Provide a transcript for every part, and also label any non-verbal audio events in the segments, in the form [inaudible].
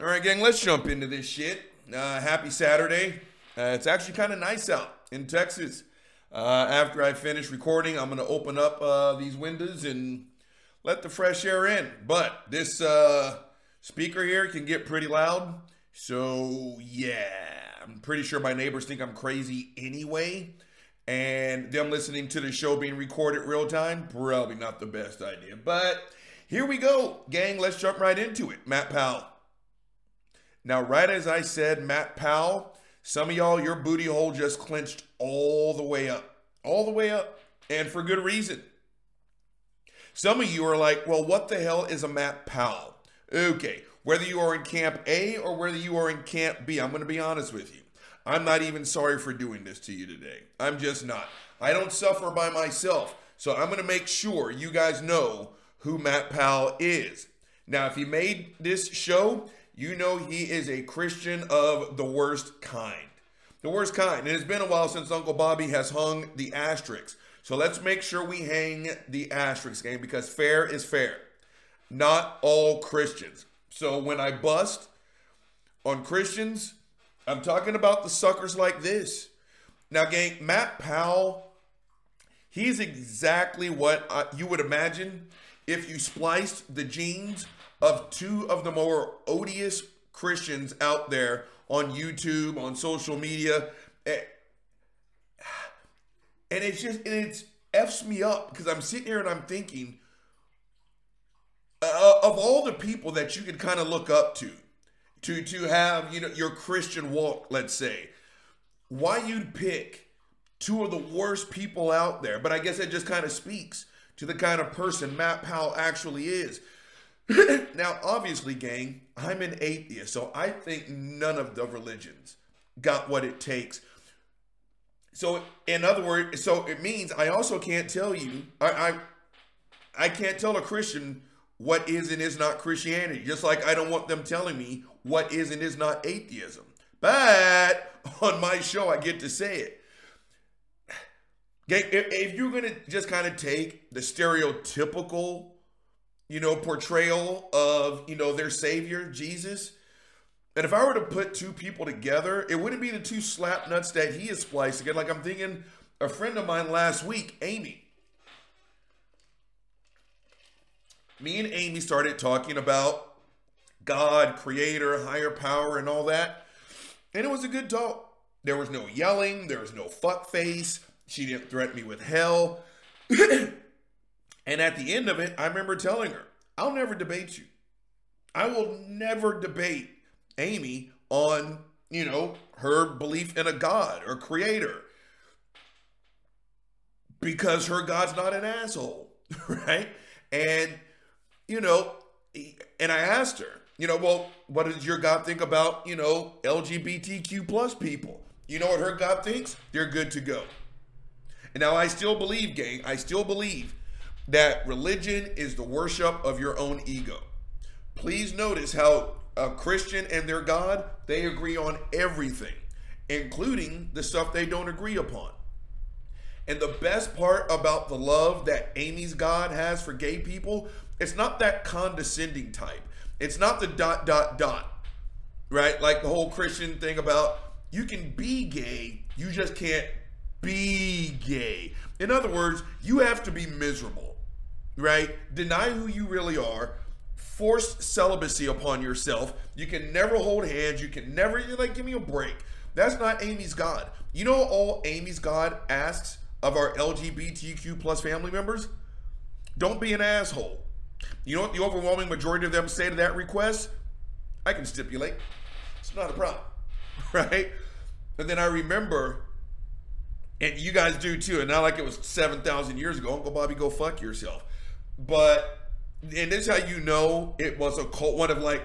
All right, gang, let's jump into this shit. Uh, happy Saturday. Uh, it's actually kind of nice out in Texas. Uh, after I finish recording, I'm going to open up uh, these windows and let the fresh air in. But this uh, speaker here can get pretty loud. So, yeah, I'm pretty sure my neighbors think I'm crazy anyway. And them listening to the show being recorded real time, probably not the best idea. But here we go, gang. Let's jump right into it. Matt Powell. Now, right as I said, Matt Powell, some of y'all, your booty hole just clenched all the way up. All the way up. And for good reason. Some of you are like, well, what the hell is a Matt Powell? Okay, whether you are in Camp A or whether you are in Camp B, I'm going to be honest with you. I'm not even sorry for doing this to you today. I'm just not. I don't suffer by myself. So I'm going to make sure you guys know who Matt Powell is. Now, if he made this show, you know he is a Christian of the worst kind. The worst kind. And it's been a while since Uncle Bobby has hung the asterisk. So let's make sure we hang the asterisk game because fair is fair. Not all Christians. So when I bust on Christians, I'm talking about the suckers like this. Now, gang, Matt Powell, he's exactly what I, you would imagine if you spliced the genes of two of the more odious Christians out there on YouTube, on social media. And it's just, and it's F's me up because I'm sitting here and I'm thinking uh, of all the people that you could kind of look up to, to, to have, you know, your Christian walk, let's say, why you'd pick two of the worst people out there. But I guess it just kind of speaks to the kind of person Matt Powell actually is. [laughs] now, obviously, gang, I'm an atheist, so I think none of the religions got what it takes. So, in other words, so it means I also can't tell you, I, I, I can't tell a Christian what is and is not Christianity, just like I don't want them telling me what is and is not atheism. But [laughs] on my show, I get to say it. gang. If you're going to just kind of take the stereotypical you know, portrayal of, you know, their savior, Jesus. And if I were to put two people together, it wouldn't be the two slap nuts that he is spliced together. Like I'm thinking a friend of mine last week, Amy. Me and Amy started talking about God, creator, higher power, and all that. And it was a good talk. There was no yelling, there was no fuck face. She didn't threaten me with hell. [clears throat] And at the end of it, I remember telling her, I'll never debate you. I will never debate Amy on, you know, her belief in a God or creator because her God's not an asshole, [laughs] right? And, you know, and I asked her, you know, well, what does your God think about, you know, LGBTQ plus people? You know what her God thinks? They're good to go. And now I still believe, gang, I still believe that religion is the worship of your own ego. Please notice how a Christian and their God, they agree on everything, including the stuff they don't agree upon. And the best part about the love that Amy's God has for gay people, it's not that condescending type. It's not the dot, dot, dot, right? Like the whole Christian thing about you can be gay, you just can't be gay. In other words, you have to be miserable right? Deny who you really are. Force celibacy upon yourself. You can never hold hands. You can never, you're like, give me a break. That's not Amy's God. You know all Amy's God asks of our LGBTQ plus family members? Don't be an asshole. You know what the overwhelming majority of them say to that request? I can stipulate. It's not a problem. [laughs] Right? And then I remember, and you guys do too, and not like it was 7,000 years ago, Uncle Bobby, go fuck yourself. But and this is how you know it was a cult. One of like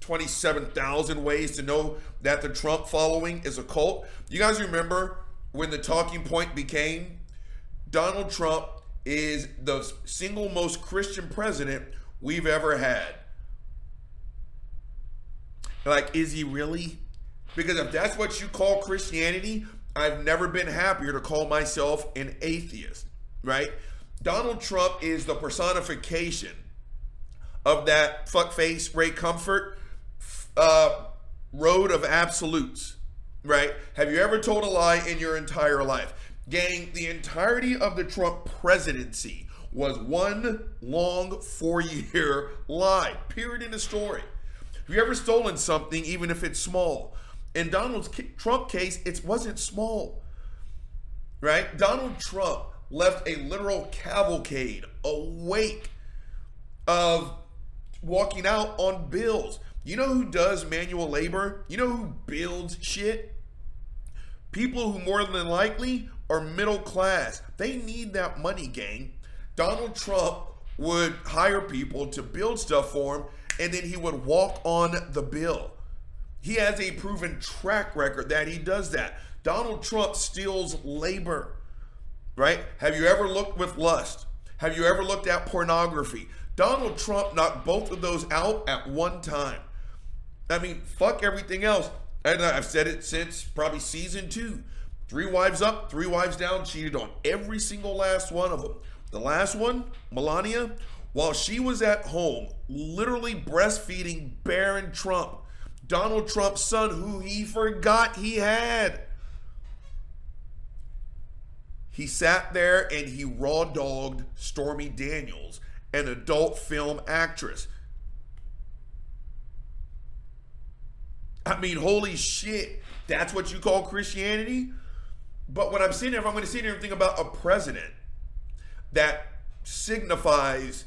27,000 ways to know that the Trump following is a cult. You guys remember when the talking point became Donald Trump is the single most Christian president we've ever had. Like, is he really? Because if that's what you call Christianity, I've never been happier to call myself an atheist, right? Donald Trump is the personification of that fuckface Ray Comfort uh, road of absolutes, right? Have you ever told a lie in your entire life? Gang, the entirety of the Trump presidency was one long four year lie, period in the story. Have you ever stolen something, even if it's small? In Donald Trump case, it wasn't small, right? Donald Trump left a literal cavalcade, awake of walking out on bills. You know who does manual labor? You know who builds shit? People who more than likely are middle class. They need that money, gang. Donald Trump would hire people to build stuff for him and then he would walk on the bill. He has a proven track record that he does that. Donald Trump steals labor, right? Have you ever looked with lust? Have you ever looked at pornography? Donald Trump knocked both of those out at one time. I mean, fuck everything else. And I've said it since probably season two. Three wives up, three wives down, cheated on every single last one of them. The last one, Melania, while she was at home, literally breastfeeding Barron Trump, Donald Trump's son, who he forgot he had. He sat there and he raw dogged Stormy Daniels, an adult film actress. I mean, holy shit. That's what you call Christianity? But what I'm saying, if I'm going to sit here and think about a president that signifies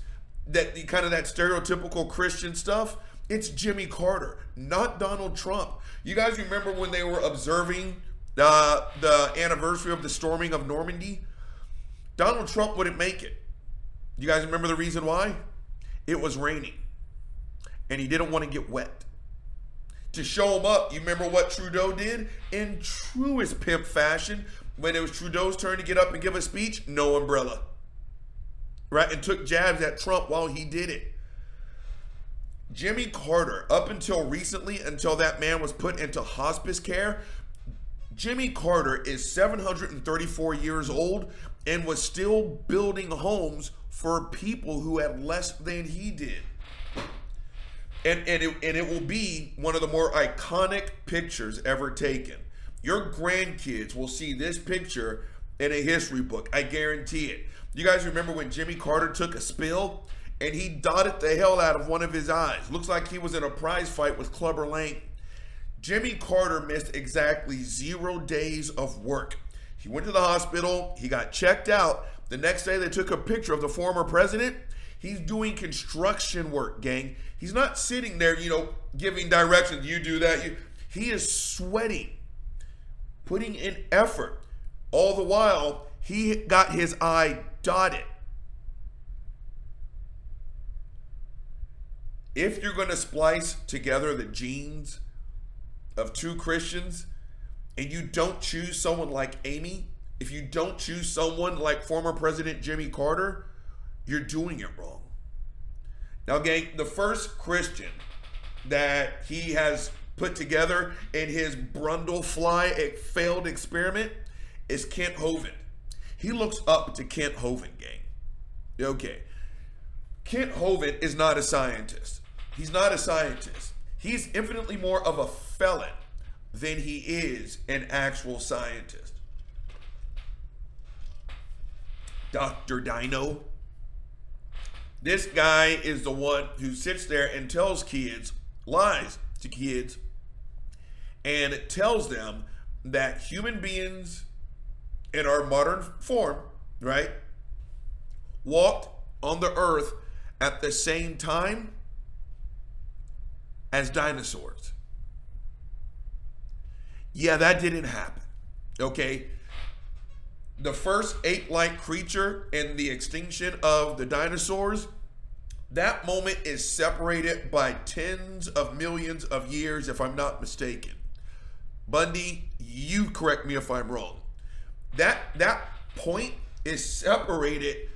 that the kind of that stereotypical Christian stuff, it's Jimmy Carter, not Donald Trump. You guys remember when they were observing uh, the anniversary of the storming of Normandy? Donald Trump wouldn't make it. You guys remember the reason why? It was raining, and he didn't want to get wet to show him up. You remember what Trudeau did? In truest pimp fashion, when it was Trudeau's turn to get up and give a speech, no umbrella. Right? And took jabs at Trump while he did it. Jimmy Carter, up until recently, until that man was put into hospice care, Jimmy Carter is 734 years old and was still building homes for people who had less than he did and and it, and it will be one of the more iconic pictures ever taken. Your grandkids will see this picture in a history book. I guarantee it. You guys remember when Jimmy Carter took a spill and he dotted the hell out of one of his eyes? Looks like he was in a prize fight with Clubber Lang. Jimmy Carter missed exactly zero days of work. He went to the hospital, he got checked out. The next day, they took a picture of the former president He's doing construction work, gang. He's not sitting there, you know, giving directions. You do that. You, he is sweating, putting in effort. All the while, he got his eye dotted. If you're going to splice together the genes of two Christians and you don't choose someone like Amy, if you don't choose someone like former President Jimmy Carter, you're doing it wrong. Now, gang, the first Christian that he has put together in his brundle Brundlefly failed experiment is Kent Hovind. He looks up to Kent Hovind, gang. Okay. Kent Hovind is not a scientist. He's not a scientist. He's infinitely more of a felon than he is an actual scientist. Dr. Dino this guy is the one who sits there and tells kids, lies to kids, and tells them that human beings in our modern form, right, walked on the earth at the same time as dinosaurs. Yeah, that didn't happen. Okay? The first ape-like creature and the extinction of the dinosaurs that moment is separated by tens of millions of years if i'm not mistaken. Bundy you correct me if i'm wrong. That that point is separated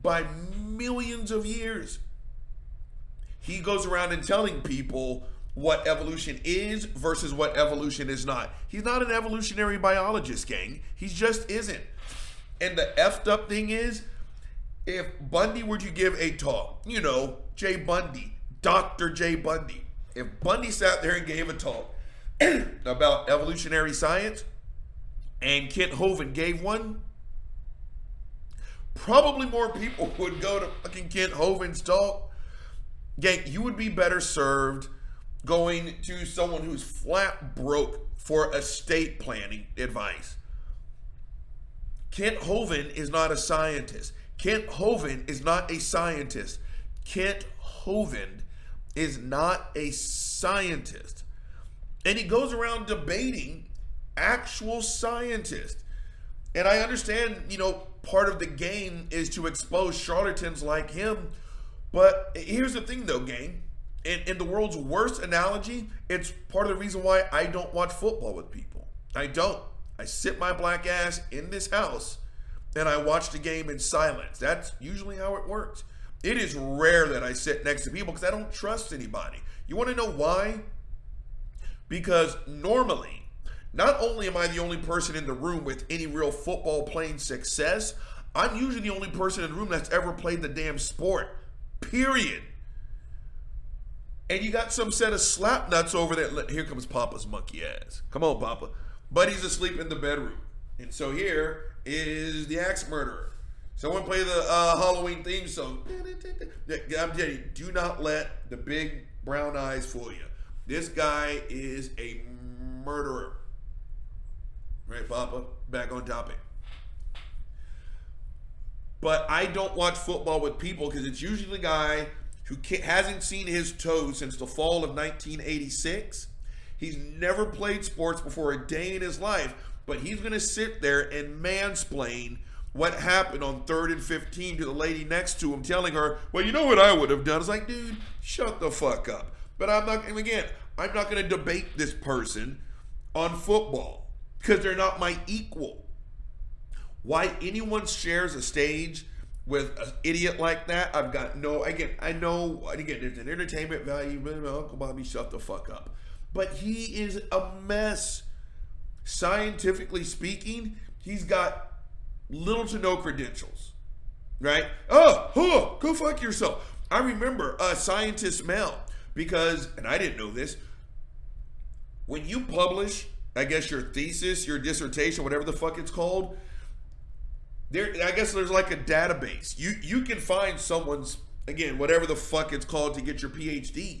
by millions of years. He goes around and telling people what evolution is versus what evolution is not. He's not an evolutionary biologist, gang. He just isn't. And the effed up thing is, if Bundy were to give a talk, you know, Jay Bundy, Dr. Jay Bundy, if Bundy sat there and gave a talk [clears throat] about evolutionary science and Kent Hovind gave one, probably more people [laughs] would go to fucking Kent Hovind's talk. Gang, you would be better served going to someone who's flat broke for estate planning advice. Kent Hovind is not a scientist. Kent Hovind is not a scientist. Kent Hovind is not a scientist. And he goes around debating actual scientists. And I understand, you know, part of the game is to expose charlatans like him. But here's the thing, though, gang. In, in the world's worst analogy, it's part of the reason why I don't watch football with people. I don't. I sit my black ass in this house and I watch the game in silence. That's usually how it works. It is rare that I sit next to people because I don't trust anybody. You want to know why? Because normally, not only am I the only person in the room with any real football playing success, I'm usually the only person in the room that's ever played the damn sport. Period. And you got some set of slap nuts over there. Here comes Papa's monkey ass. Come on, Papa. Buddy's asleep in the bedroom. And so here is the axe murderer. Someone play the uh, Halloween theme song. I'm telling you, do not let the big brown eyes fool you. This guy is a murderer. Right, Papa? Back on topic. But I don't watch football with people because it's usually the guy who hasn't seen his toes since the fall of 1986. He's never played sports before a day in his life, but he's going to sit there and mansplain what happened on third and 15 to the lady next to him, telling her, Well, you know what I would have done? It's like, dude, shut the fuck up. But I'm not, and again, I'm not going to debate this person on football because they're not my equal. Why anyone shares a stage with an idiot like that, I've got no, again, I know, again, there's an entertainment value, but Uncle Bobby, shut the fuck up. But he is a mess. Scientifically speaking, he's got little to no credentials, right? Oh, oh, go fuck yourself. I remember a scientist Mel because, and I didn't know this, when you publish, I guess your thesis, your dissertation, whatever the fuck it's called, there, I guess there's like a database. You you can find someone's again, whatever the fuck it's called to get your PhD.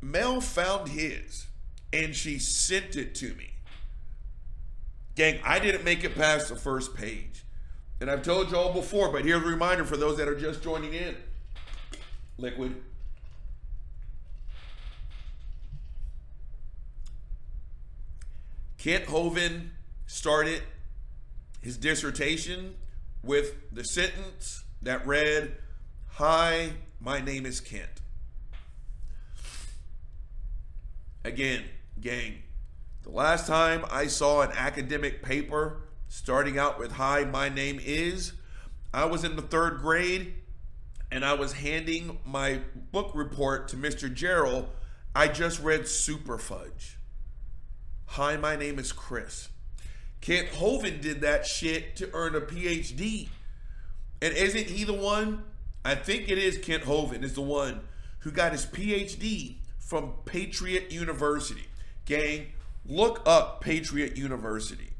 Mel found his and she sent it to me. Gang, I didn't make it past the first page. And I've told you all before, but here's a reminder for those that are just joining in. Liquid. Kent Hovind started his dissertation with the sentence that read, Hi, my name is Kent. Again, gang, the last time I saw an academic paper starting out with Hi, my name is, I was in the third grade and I was handing my book report to Mr. Gerald. I just read Super Fudge. Hi, my name is Chris. Kent Hovind did that shit to earn a PhD. And isn't he the one? I think it is Kent Hovind is the one who got his PhD from Patriot University. Gang, Look up Patriot University.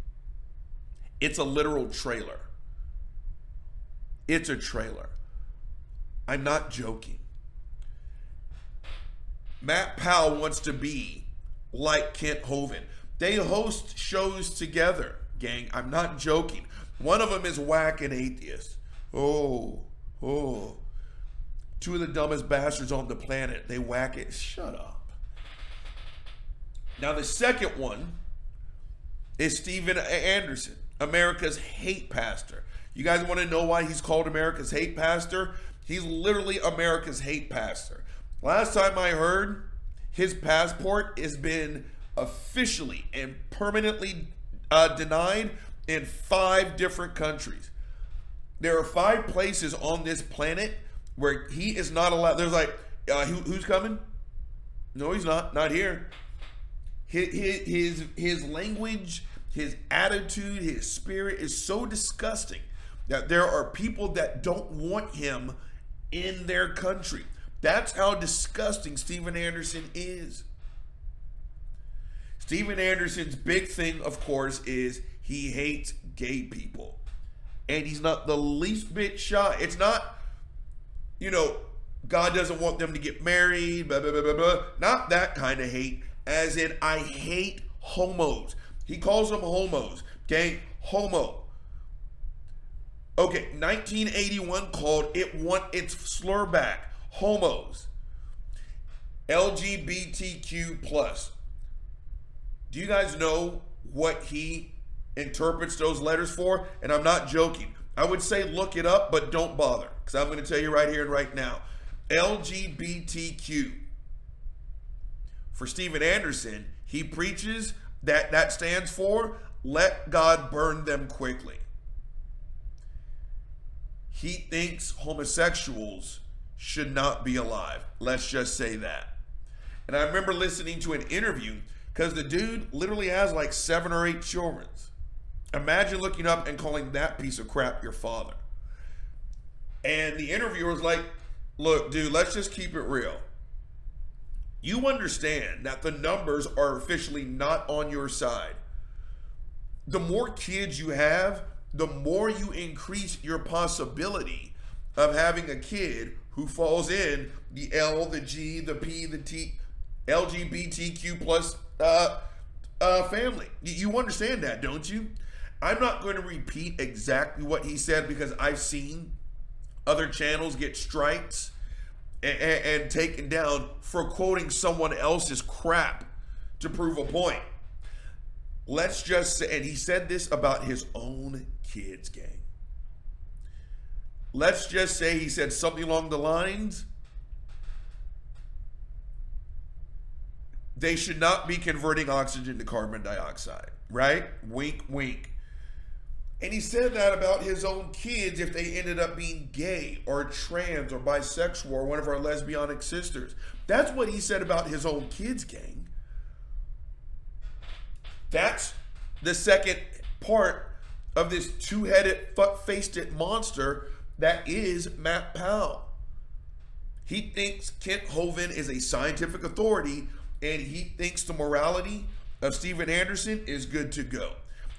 It's a literal trailer. It's a trailer. I'm not joking. Matt Powell wants to be like Kent Hovind. They host shows together, gang. I'm not joking. One of them is Whack and Atheist. Oh, oh. Two of the dumbest bastards on the planet. They whack it. Shut up. Now, the second one is Steven Anderson, America's hate pastor. You guys want to know why he's called America's hate pastor? He's literally America's hate pastor. Last time I heard, his passport has been officially and permanently uh, denied in five different countries. There are five places on this planet where he is not allowed. There's like, uh, who, who's coming? No, he's not. Not here his, his, his language, his attitude, his spirit is so disgusting that there are people that don't want him in their country. That's how disgusting Steven Anderson is. Steven Anderson's big thing, of course, is he hates gay people. And he's not the least bit shy. It's not, you know, God doesn't want them to get married, blah, blah, blah, blah, blah. Not that kind of hate, as in, I hate homos. He calls them homos. Okay? Homo. Okay, 1981 called it want its slur back. Homos. LGBTQ plus. Do you guys know what he interprets those letters for? And I'm not joking. I would say look it up, but don't bother because I'm going to tell you right here and right now. LGBTQ. For Steven Anderson, he preaches that that stands for let God burn them quickly. He thinks homosexuals should not be alive. Let's just say that. And I remember listening to an interview because the dude literally has like seven or eight children. Imagine looking up and calling that piece of crap your father. And the interviewer was like, Look, dude, let's just keep it real. You understand that the numbers are officially not on your side. The more kids you have, the more you increase your possibility of having a kid who falls in the L, the G, the P, the T, LGBTQ plus uh, uh, family. You understand that, don't you? I'm not going to repeat exactly what he said because I've seen other channels get strikes and, and, and taken down for quoting someone else's crap to prove a point. Let's just say, and he said this about his own kids, gang. Let's just say he said something along the lines they should not be converting oxygen to carbon dioxide, right? Wink, wink. And he said that about his own kids if they ended up being gay or trans or bisexual or one of our lesbianic sisters. That's what he said about his own kids, gang. That's the second part of this two headed, fuck faced monster that is Matt Powell. He thinks Kent Hovind is a scientific authority and he thinks the morality of Steven Anderson is good to go.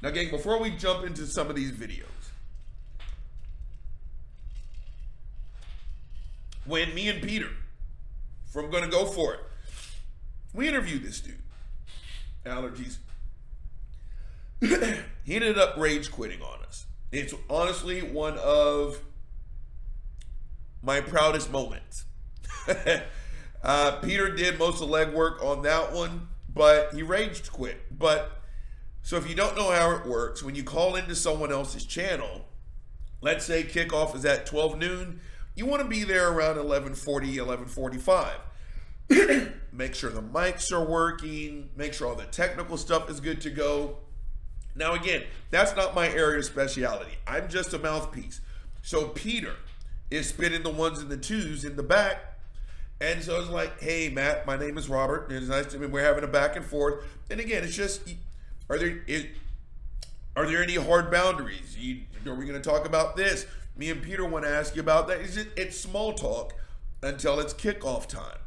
Now, gang, before we jump into some of these videos, when me and Peter from Gonna Go For It, we interviewed this dude, allergies. [clears throat] he ended up rage quitting on us. It's honestly one of my proudest moments. [laughs] uh, Peter did most of the legwork on that one, but he raged quit. But so if you don't know how it works, when you call into someone else's channel, let's say kickoff is at 12 noon, you want to be there around 11:40, 11:45. [clears throat] make sure the mics are working, make sure all the technical stuff is good to go. Now again, that's not my area of speciality. I'm just a mouthpiece. So Peter is spinning the ones and the twos in the back. And so it's like, hey Matt, my name is Robert. It's nice to meet. We're having a back and forth. And again, it's just are there is, are there any hard boundaries? You, are we going to talk about this? Me and Peter want to ask you about that. Is it, it's small talk until it's kickoff time.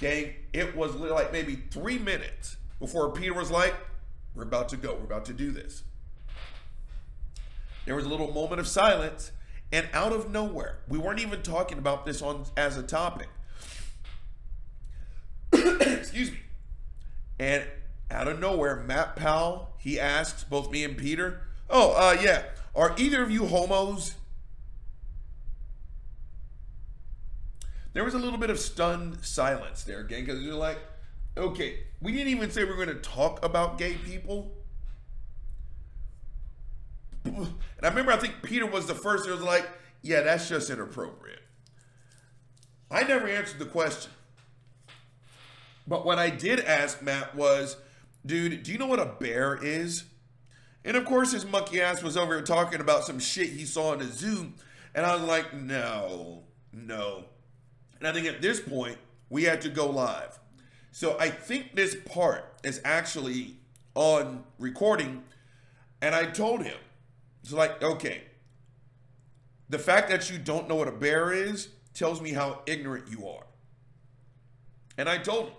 Gang, it was like maybe three minutes before Peter was like, "We're about to go. We're about to do this." There was a little moment of silence, and out of nowhere, we weren't even talking about this on as a topic. [coughs] Excuse me. And out of nowhere, Matt Powell, he asks both me and Peter, Oh, uh, yeah, are either of you homos? There was a little bit of stunned silence there, gang, because you're like, okay, we didn't even say we are going to talk about gay people. [coughs] And I remember, I think Peter was the first that was like, yeah, that's just inappropriate. I never answered the question. But what I did ask Matt was, dude, do you know what a bear is? And of course, his monkey ass was over here talking about some shit he saw in the zoo. And I was like, no, no. And I think at this point, we had to go live. So I think this part is actually on recording. And I told him, it's like, okay, the fact that you don't know what a bear is tells me how ignorant you are. And I told him,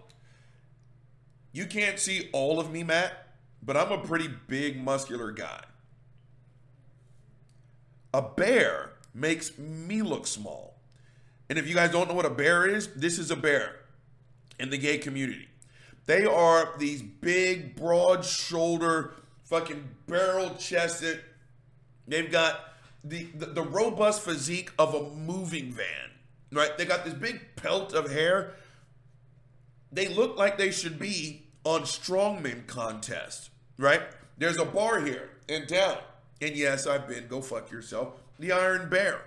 you can't see all of me, Matt, but I'm a pretty big, muscular guy. A bear makes me look small. And if you guys don't know what a bear is, this is a bear in the gay community. They are these big, broad shoulder, fucking barrel chested. They've got the, the, the robust physique of a moving van, right? They got this big pelt of hair. They look like they should be on strongman contest, right? There's a bar here in town. And yes, I've been, go fuck yourself, the Iron Bear.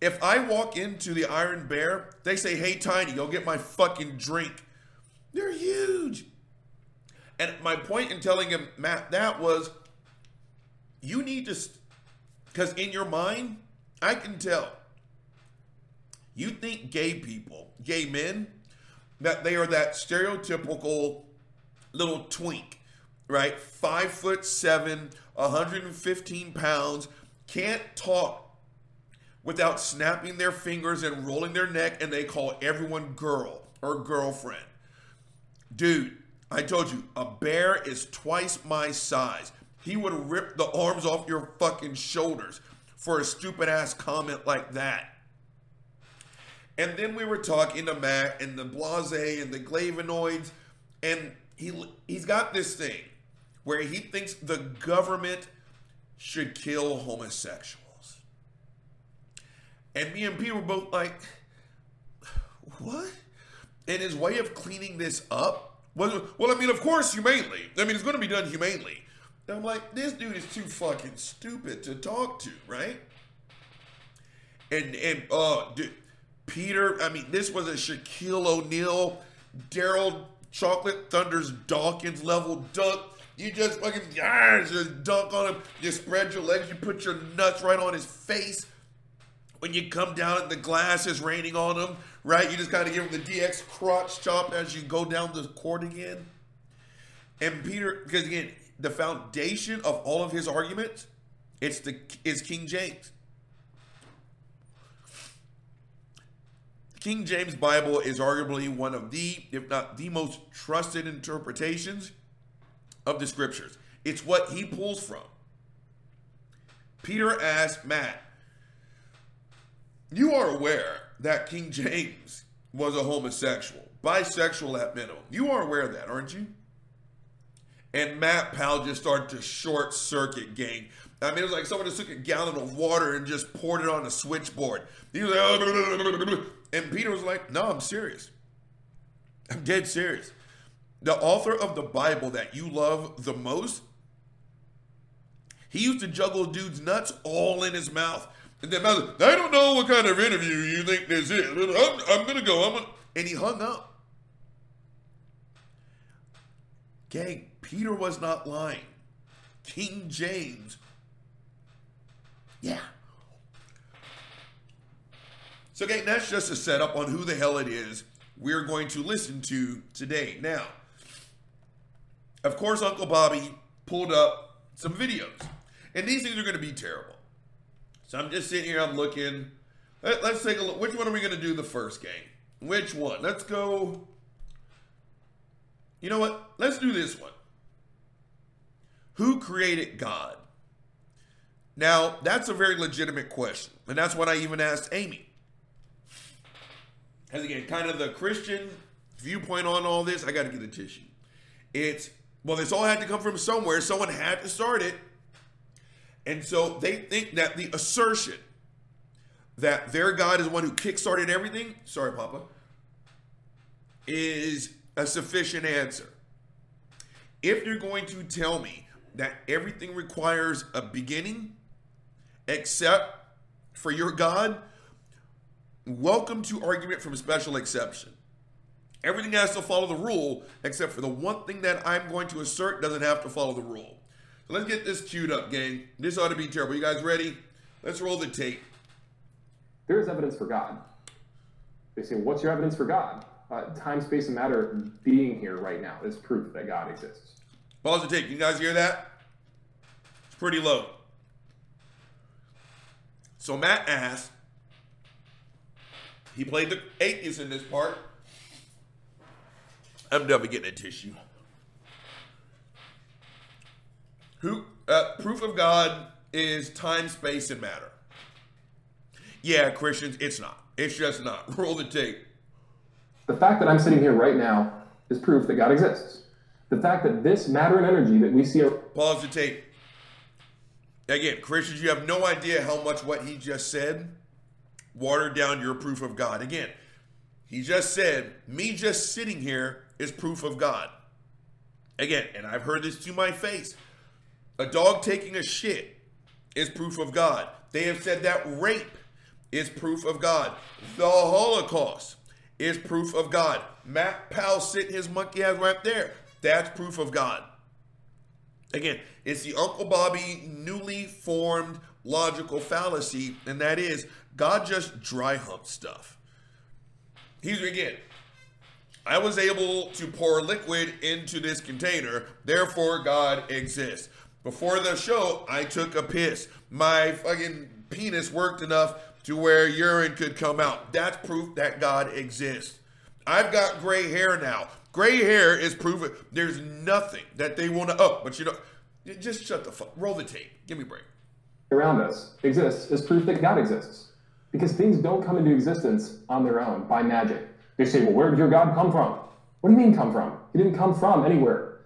If I walk into the Iron Bear, they say, hey, Tiny, go get my fucking drink. They're huge. And my point in telling him, Matt, that was you need to, because in your mind, I can tell. You think gay people, gay men, that they are that stereotypical little twink, right? Five foot seven, 115 pounds, can't talk without snapping their fingers and rolling their neck, and they call everyone girl or girlfriend. Dude, I told you, a bear is twice my size. He would rip the arms off your fucking shoulders for a stupid ass comment like that. And then we were talking to Matt and the blase and the flavonoids, and he he's got this thing where he thinks the government should kill homosexuals. And me and Pete were both like, what? And his way of cleaning this up was, well, I mean, of course, humanely. I mean, it's going to be done humanely. And I'm like, this dude is too fucking stupid to talk to, right? And, and, uh, dude, Peter, I mean, this was a Shaquille O'Neal, Darryl Chocolate Thunders Dawkins level dunk. You just fucking just dunk on him. You spread your legs. You put your nuts right on his face. When you come down and the glass is raining on him, right? You just got to give him the DX crotch chop as you go down the court again. And Peter, because again, the foundation of all of his arguments, it's the is King James. King James Bible is arguably one of the, if not the most trusted interpretations of the scriptures. It's what he pulls from. Peter asked Matt, You are aware that King James was a homosexual, bisexual at minimum. You are aware of that, aren't you? And Matt Powell just started to short circuit gang. I mean, it was like someone just took a gallon of water and just poured it on a switchboard. He was like, [laughs] and Peter was like, no, I'm serious. I'm dead serious. The author of the Bible that you love the most, he used to juggle dudes' nuts all in his mouth. And then I don't know what kind of interview you think this is. I'm, I'm gonna go. I'm gonna, and he hung up. Gang, Peter was not lying. King James yeah. So, okay, that's just a setup on who the hell it is we're going to listen to today. Now, of course, Uncle Bobby pulled up some videos, and these things are going to be terrible. So I'm just sitting here, I'm looking. Let, us take a look. Which one are we going to do the first game? Which one? Let's go. You know what? Let's do this one. Who created God? Now, that's a very legitimate question. And that's what I even asked Amy. As again, kind of the Christian viewpoint on all this, I got to get a tissue. It's, well, this all had to come from somewhere. Someone had to start it. And so they think that the assertion that their God is the one who kickstarted everything, sorry, Papa, is a sufficient answer. If you're going to tell me that everything requires a beginning except for your God, welcome to argument from special exception. Everything has to follow the rule, except for the one thing that I'm going to assert doesn't have to follow the rule. So let's get this queued up, gang. This ought to be terrible. You guys ready? Let's roll the tape. There is evidence for God. They say, What's your evidence for God? Uh, time, space, and matter being here right now is proof that God exists. Pause the tape. You guys hear that? It's pretty low. So Matt asked, He played the atheist in this part. I'm never getting a tissue. Who uh, proof of God is time, space, and matter. Yeah, Christians, it's not. It's just not. [laughs] Roll the tape. The fact that I'm sitting here right now is proof that God exists. The fact that this matter and energy that we see. Are- Pause the tape. Again, Christians, you have no idea how much what he just said watered down your proof of God. Again, he just said, me just sitting here is proof of God. Again, and I've heard this to my face. A dog taking a shit is proof of God. They have said that rape is proof of God. The Holocaust is proof of God. Matt Powell sitting his monkey ass right there. That's proof of God. Again, it's the Uncle Bobby newly formed logical fallacy, and that is God just dry humped stuff. He's again, I was able to pour liquid into this container, therefore God exists. Before the show, I took a piss. My fucking penis worked enough to where urine could come out. That's proof that God exists. I've got gray hair now. Gray hair is proof there's nothing that they want to. Oh, but you know, just shut the fuck. Roll the tape. Give me a break. Around us exists is proof that God exists. Because things don't come into existence on their own by magic. They say, well, where did your God come from? What do you mean come from? He didn't come from anywhere.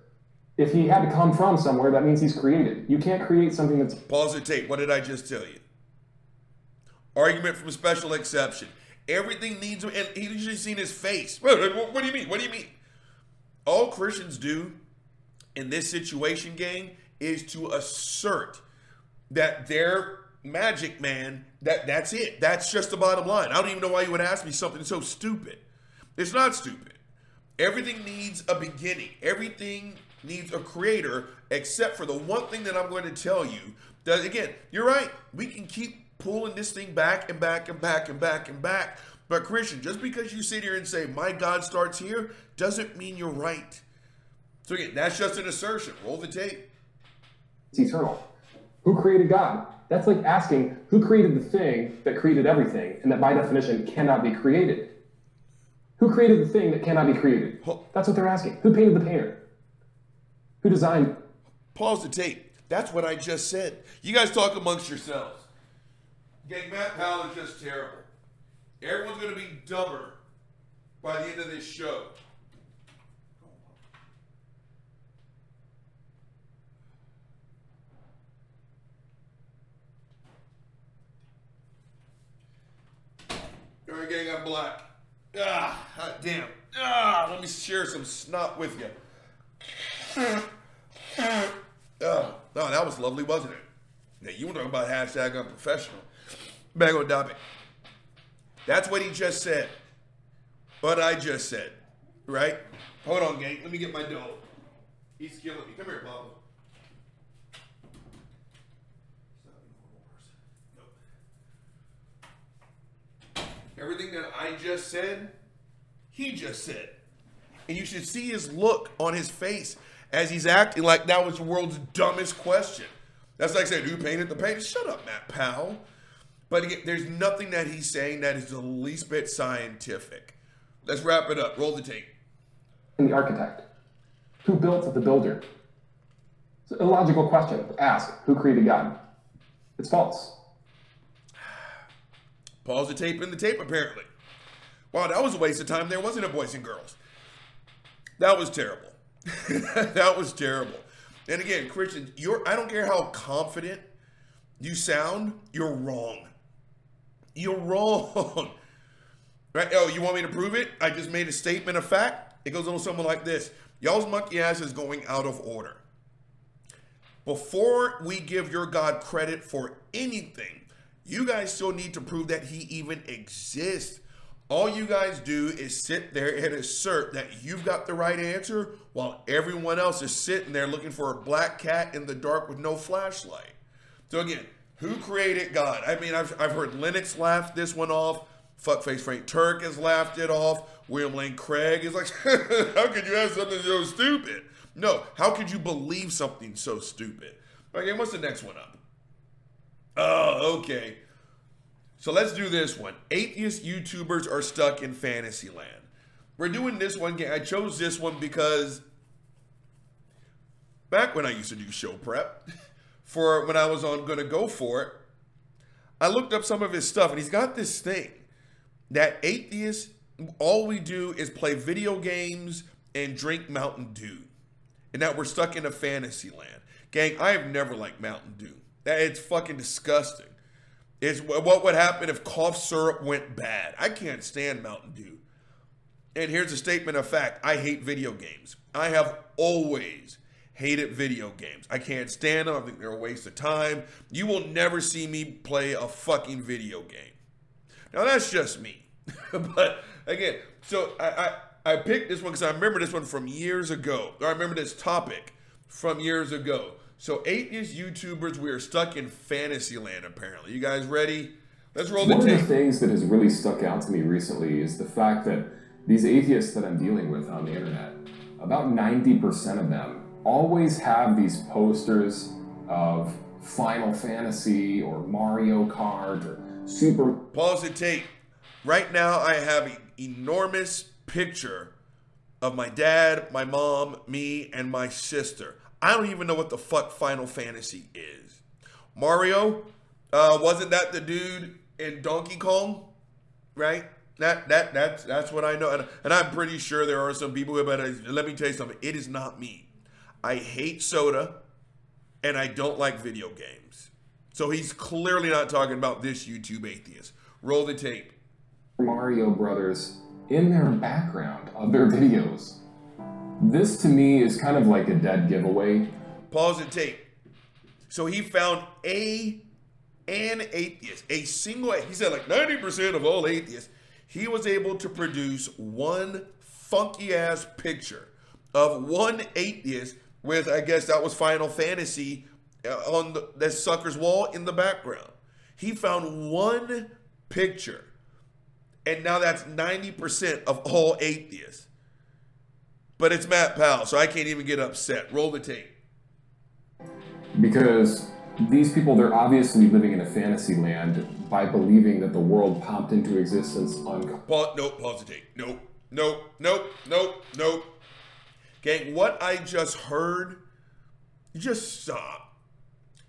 If he had to come from somewhere, that means he's created. You can't create something that's. Pause the tape. What did I just tell you? Argument from special exception. Everything needs, and he usually seen his face. What, what do you mean? What do you mean? All Christians do in this situation game is to assert that their magic man, that that's it. That's just the bottom line. I don't even know why you would ask me something so stupid. It's not stupid. Everything needs a beginning. Everything needs a creator, except for the one thing that I'm going to tell you. That again, you're right. We can keep pulling this thing back and back and back and back and back. But Christian, just because you sit here and say my God starts here, doesn't mean you're right. So again, that's just an assertion. Roll the tape. It's eternal. Who created God? That's like asking who created the thing that created everything and that by definition cannot be created. Who created the thing that cannot be created? That's what they're asking. Who painted the painter? Who designed? Pause the tape. That's what I just said. You guys talk amongst yourselves. Gang, Matt Powell is just terrible. Everyone's going to be dumber by the end of this show. All right, gang, I'm black. Ah, hot damn. Ah, let me share some snot with you. Oh, no, that was lovely, wasn't it? Now, you were talking about hashtag unprofessional. Back on topic. That's what he just said. What I just said, right? Hold on, gang. Let me get my dough. He's killing me. Come here, Papa. Everything that I just said, he just said. And you should see his look on his face as he's acting like that was the world's dumbest question. That's like saying, who painted the paint? Shut up, Matt Powell. But again, there's nothing that he's saying that is the least bit scientific. Let's wrap it up. Roll the tape. The architect. Who built the builder? It's a logical question to ask who created God? It's false. [sighs] Pause the tape in the tape, apparently. Wow, that was a waste of time. There wasn't a boys and girls. That was terrible. [laughs] that was terrible. And again, Christians, you're I don't care how confident you sound, you're wrong. You're wrong. Right? Oh, you want me to prove it? I just made a statement of fact. It goes on something like this. Y'all's monkey ass is going out of order. Before we give your God credit for anything, you guys still need to prove that he even exists. All you guys do is sit there and assert that you've got the right answer while everyone else is sitting there looking for a black cat in the dark with no flashlight. So again, who created God? I mean, I've, I've heard Lennox laugh this one off. Fuckface Frank Turek has laughed it off. William Lane Craig is like, [laughs] how could you have something so stupid? No, how could you believe something so stupid? Okay, what's the next one up? Oh, okay. So let's do this one. Atheist YouTubers are stuck in fantasy land. We're doing this one. I chose this one because back when I used to do show prep [laughs] for when I was on to go for it, I looked up some of his stuff and he's got this thing that atheists, all we do is play video games and drink Mountain Dew. And that we're stuck in a fantasy land. Gang, I have never liked Mountain Dew. That it's fucking disgusting. It's what would happen if cough syrup went bad. I can't stand Mountain Dew. And here's a statement of fact I hate video games. I have always hated video games. I can't stand them. I think they're a waste of time. You will never see me play a fucking video game. Now, that's just me. [laughs] but again, so I, I, I picked this one because I remember this one from years ago. Or I remember this topic from years ago. So, atheist YouTubers, we are stuck in fantasy land, apparently. You guys ready? Let's roll One the tape. One of the things that has really stuck out to me recently is the fact that these atheists that I'm dealing with on the internet, about 90% of them always have these posters of Final Fantasy or Mario Kart or Super. Pause the tape. Right now, I have an enormous picture of my dad, my mom, me, and my sister. I don't even know what the fuck Final Fantasy is. Mario, uh, wasn't that the dude in Donkey Kong? Right? That that that's that's what I know, and, and I'm pretty sure there are some people who. But let me tell you something. It is not me. I hate soda, and I don't like video games. So he's clearly not talking about this YouTube atheist. Roll the tape. Mario Brothers in their background of their videos. This to me is kind of like a dead giveaway. Pause the tape. So he found a an atheist, a single. He said like ninety percent of all atheists. He was able to produce one funky ass picture of one atheist with, I guess that was Final Fantasy uh, on the, that sucker's wall in the background. He found one picture, and now that's ninety percent of all atheists. But it's Matt Powell, so I can't even get upset. Roll the tape. Because these people, they're obviously living in a fantasy land by believing that the world popped into existence on. Pause, nope, pause the tape. Nope, nope, nope, nope, nope. Gang, what I just heard, just stop.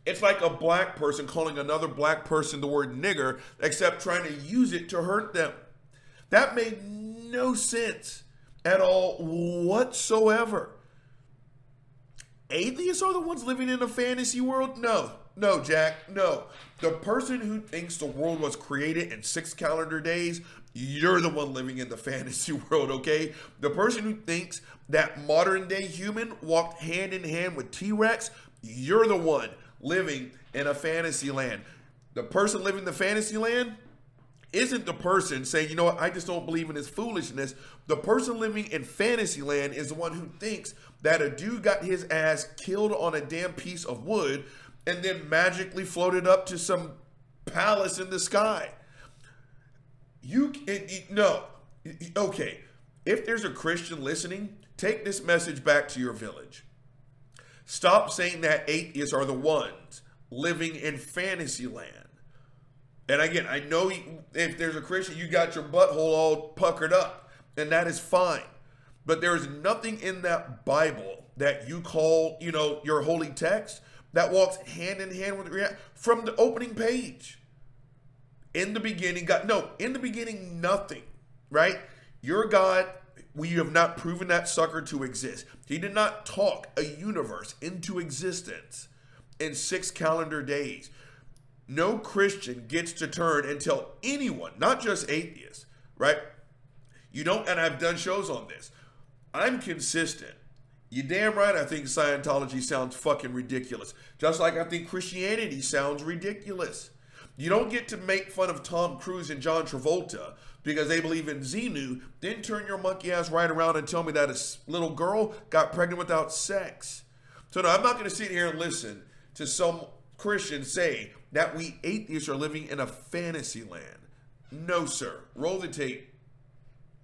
It's like a black person calling another black person the word nigger, except trying to use it to hurt them. That made no sense at all whatsoever. Atheists are the ones living in a fantasy world? No, no, Jack, no. The person who thinks the world was created in six calendar days, you're the one living in the [laughs] fantasy world, okay? The person who thinks that modern day human walked hand in hand with T Rex, you're the one living in a fantasy land. The person living in the fantasy land, isn't the person saying, you know what, I just don't believe in this foolishness. The person living in fantasy land is the one who thinks that a dude got his ass killed on a damn piece of wood and then magically floated up to some palace in the sky. You, it, it, no, okay. If there's a Christian listening, take this message back to your village. Stop saying that atheists are the ones living in fantasy land. And again, I know if there's a Christian, you got your butthole all puckered up, and that is fine. But there is nothing in that Bible that you call, you know, your holy text that walks hand in hand with reality from the opening page. In the beginning, God, no, in the beginning, nothing, right? Your God, we have not proven that sucker to exist. He did not talk a universe into existence in six calendar days no Christian gets to turn and tell anyone, not just atheists, right? You don't, and I've done shows on this. I'm consistent. You damn right I think Scientology sounds fucking ridiculous. Just like I think Christianity sounds ridiculous. You don't get to make fun of Tom Cruise and John Travolta because they believe in Xenu, then turn your monkey ass right around and tell me that a little girl got pregnant without sex. So no, I'm not going to sit here and listen to some Christian say that we atheists are living in a fantasy land. No, sir. Roll the tape.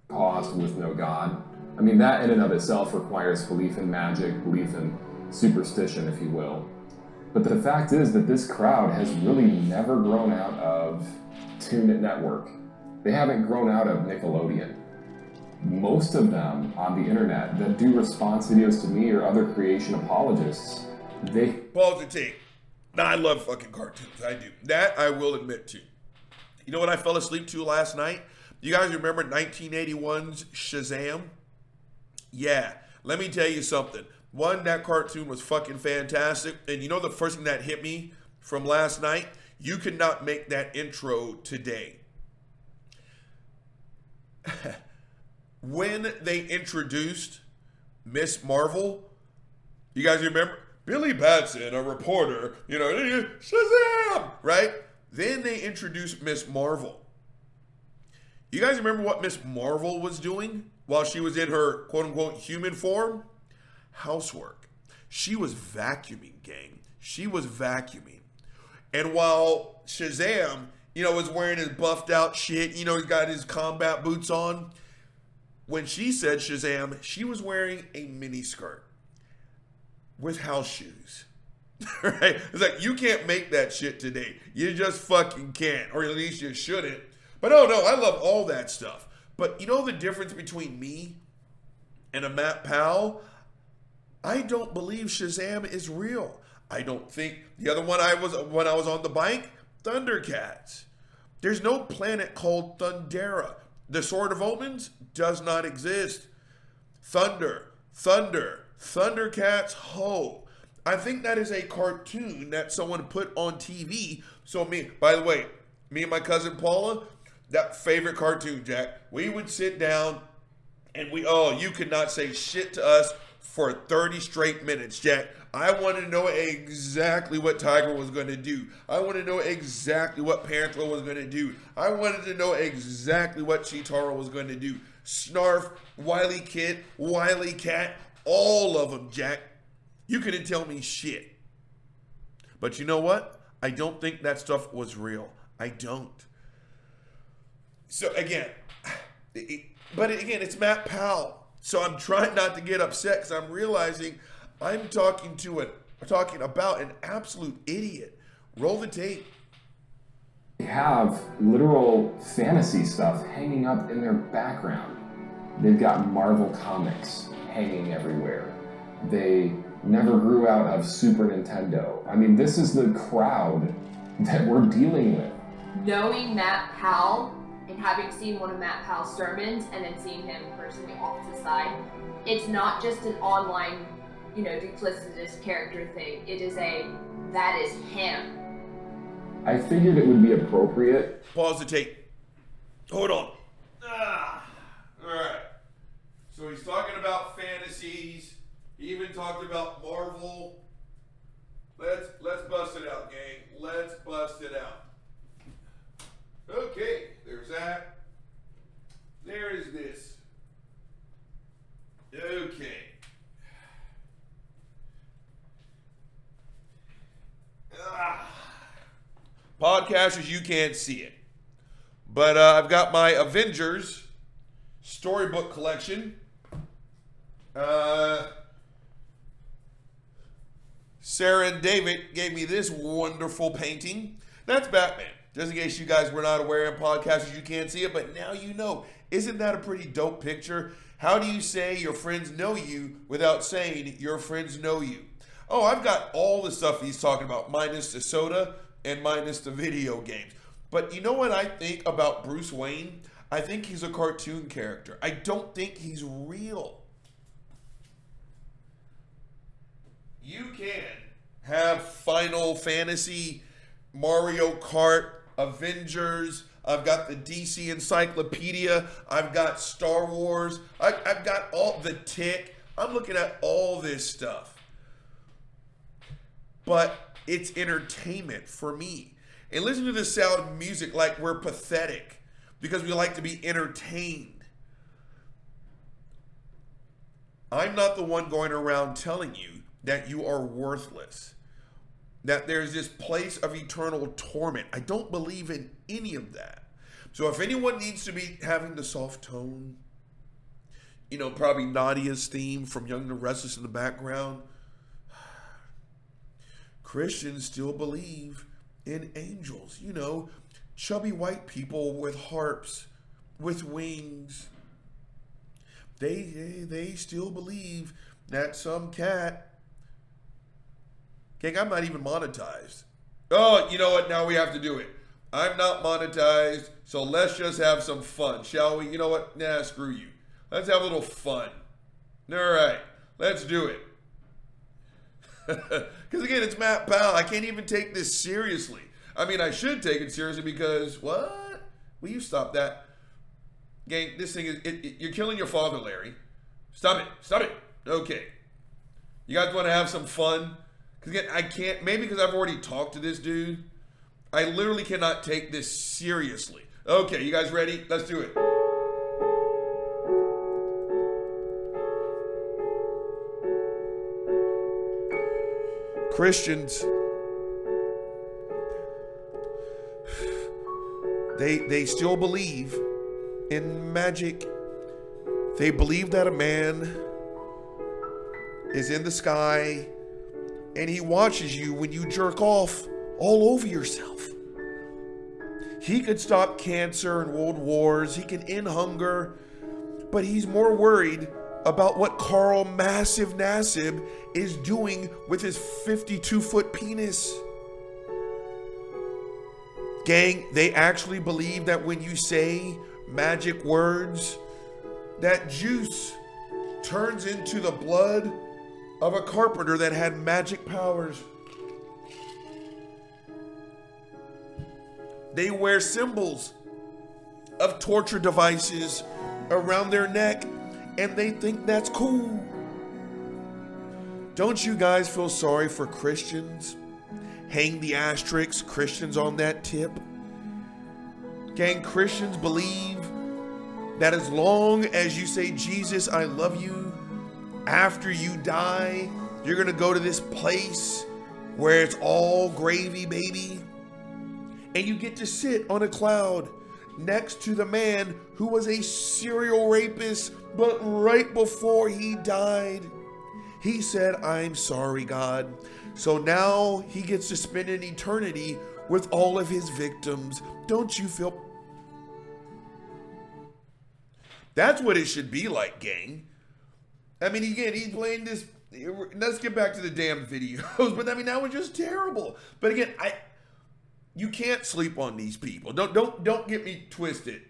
Caused with no God. I mean, that in and of itself requires belief in magic, belief in superstition, if you will. But the fact is that this crowd has really never grown out of Cartoon Network. They haven't grown out of Nickelodeon. Most of them on the internet that do response videos to me or other creation apologists, they Pause the tape. Now, I love fucking cartoons. I do. That I will admit to. You know what I fell asleep to last night? You guys remember 1981's Shazam? Yeah. Let me tell you something. One, that cartoon was fucking fantastic. And you know the first thing that hit me from last night? You cannot make that intro today. [laughs] when they introduced Miss Marvel, you guys remember? Billy Batson, a reporter, you know, Shazam, right? Then they introduced Miss Marvel. You guys remember what Miss Marvel was doing while she was in her quote unquote human form? Housework. She was vacuuming, gang. She was vacuuming. And while Shazam, you know, was wearing his buffed out shit, you know, he's got his combat boots on. When she said Shazam, she was wearing a mini skirt with house shoes. [laughs] right? It's like you can't make that shit today. You just fucking can't, or at least you shouldn't. But oh no, I love all that stuff. But you know the difference between me and a Matt Powell? I don't believe Shazam is real. I don't think the other one I was when I was on the bike, Thundercats. There's no planet called Thundera. The Sword of Omens does not exist. Thunder, Thunder, Thundercats, ho. I think that is a cartoon that someone put on TV. So me, by the way, me and my cousin Paula, that favorite cartoon, Jack, we would sit down and we oh, you could not say shit to us for 30 straight minutes, Jack. I wanted to know exactly what Tygra was going to do. I wanted to know exactly what Panther was going to do. I wanted to know exactly what Cheetara was going to do. Snarf, WilyKit, Wily Cat, all of them, Jack. You couldn't tell me shit. But you know what? I don't think that stuff was real. I don't. So again, [sighs] it, but again, it's Matt Powell. So I'm trying not to get upset because I'm realizing I'm talking to a talking about an absolute idiot. Roll the tape. They have literal fantasy stuff hanging up in their background. They've got Marvel comics hanging everywhere. They never grew out of Super Nintendo. I mean, this is the crowd [laughs] that we're dealing with. Knowing Matt Powell and having seen one of Matt Powell's sermons and then seeing him personally off to the side, it's not just an online, you know, duplicitous character thing. It is a that is him. I figured it would be appropriate. Pause the tape. Hold on. Ah, all right. So he's talking about fantasies. He even talked about Marvel. Let's let's bust it out, gang. Let's bust it out. That. There is this. Okay. Ah. Podcasters, you can't see it. But uh, I've got my Avengers storybook collection. Uh, Sarah and David gave me this wonderful painting. That's Batman. Just in case you guys were not aware in podcasters, you can't see it, but now you know. Isn't that a pretty dope picture? How do you say your friends know you without saying your friends know you? Oh, I've got all the stuff he's talking about, minus the soda and minus the video games. But you know what I think about Bruce Wayne? I think he's a cartoon character. I don't think he's real. You can have Final Fantasy, Mario Kart, Avengers. I've got the DC Encyclopedia. I've got Star Wars. I, have got all the tick. I'm looking at all this stuff. But it's entertainment for me. And listen to the sound of music like we're pathetic because we like to be entertained. I'm not the one going around telling you that you are worthless that there's this place of eternal torment. I don't believe in any of that. So if anyone needs to be having the soft tone, you know, probably Nadia's theme from Young and Restless in the background, [sighs] Christians still believe in angels. You know, chubby white people with harps, with wings. They, they, they still believe that some cat. Gang, I'm not even monetized. Oh, you know what? Now we have to do it. I'm not monetized, so let's just have some fun, shall we? You know what? Nah, screw you. Let's have a little fun. All right, let's do it. [laughs] Because again, it's Matt Powell. I can't even take this seriously. I mean, I should take it seriously because what? Will you stop that? Gang, this thing is, it, it, you're killing your father, Larry. Stop it. Stop it. Okay. You guys want to have some fun? Because again, I can't, maybe because I've already talked to this dude. I literally cannot take this seriously. Okay, you guys ready? Let's do it. Christians they they still believe in magic. They believe that a man is in the sky and he watches you when you jerk off all over yourself. He could stop cancer and world wars, he can end hunger, but he's more worried about what Carl Massive Nassib is doing with his 52 foot penis. Gang, they actually believe that when you say magic words, that juice turns into the blood of a carpenter that had magic powers. They wear symbols of torture devices around their neck and they think that's cool. Don't you guys feel sorry for Christians? Hang the asterisks, Christians on that tip. Gang, Christians believe that as long as you say, Jesus, I love you, after you die, you're gonna go to this place where it's all gravy, baby. And you get to sit on a cloud next to the man who was a serial rapist, but right before he died, he said, I'm sorry, God. So now he gets to spend an eternity with all of his victims. Don't you feel? That's what it should be like, gang. I mean, again, he's playing this. Let's get back to the damn videos, [laughs] but I mean, that was just terrible. But again, I you can't sleep on these people. Don't don't don't get me twisted.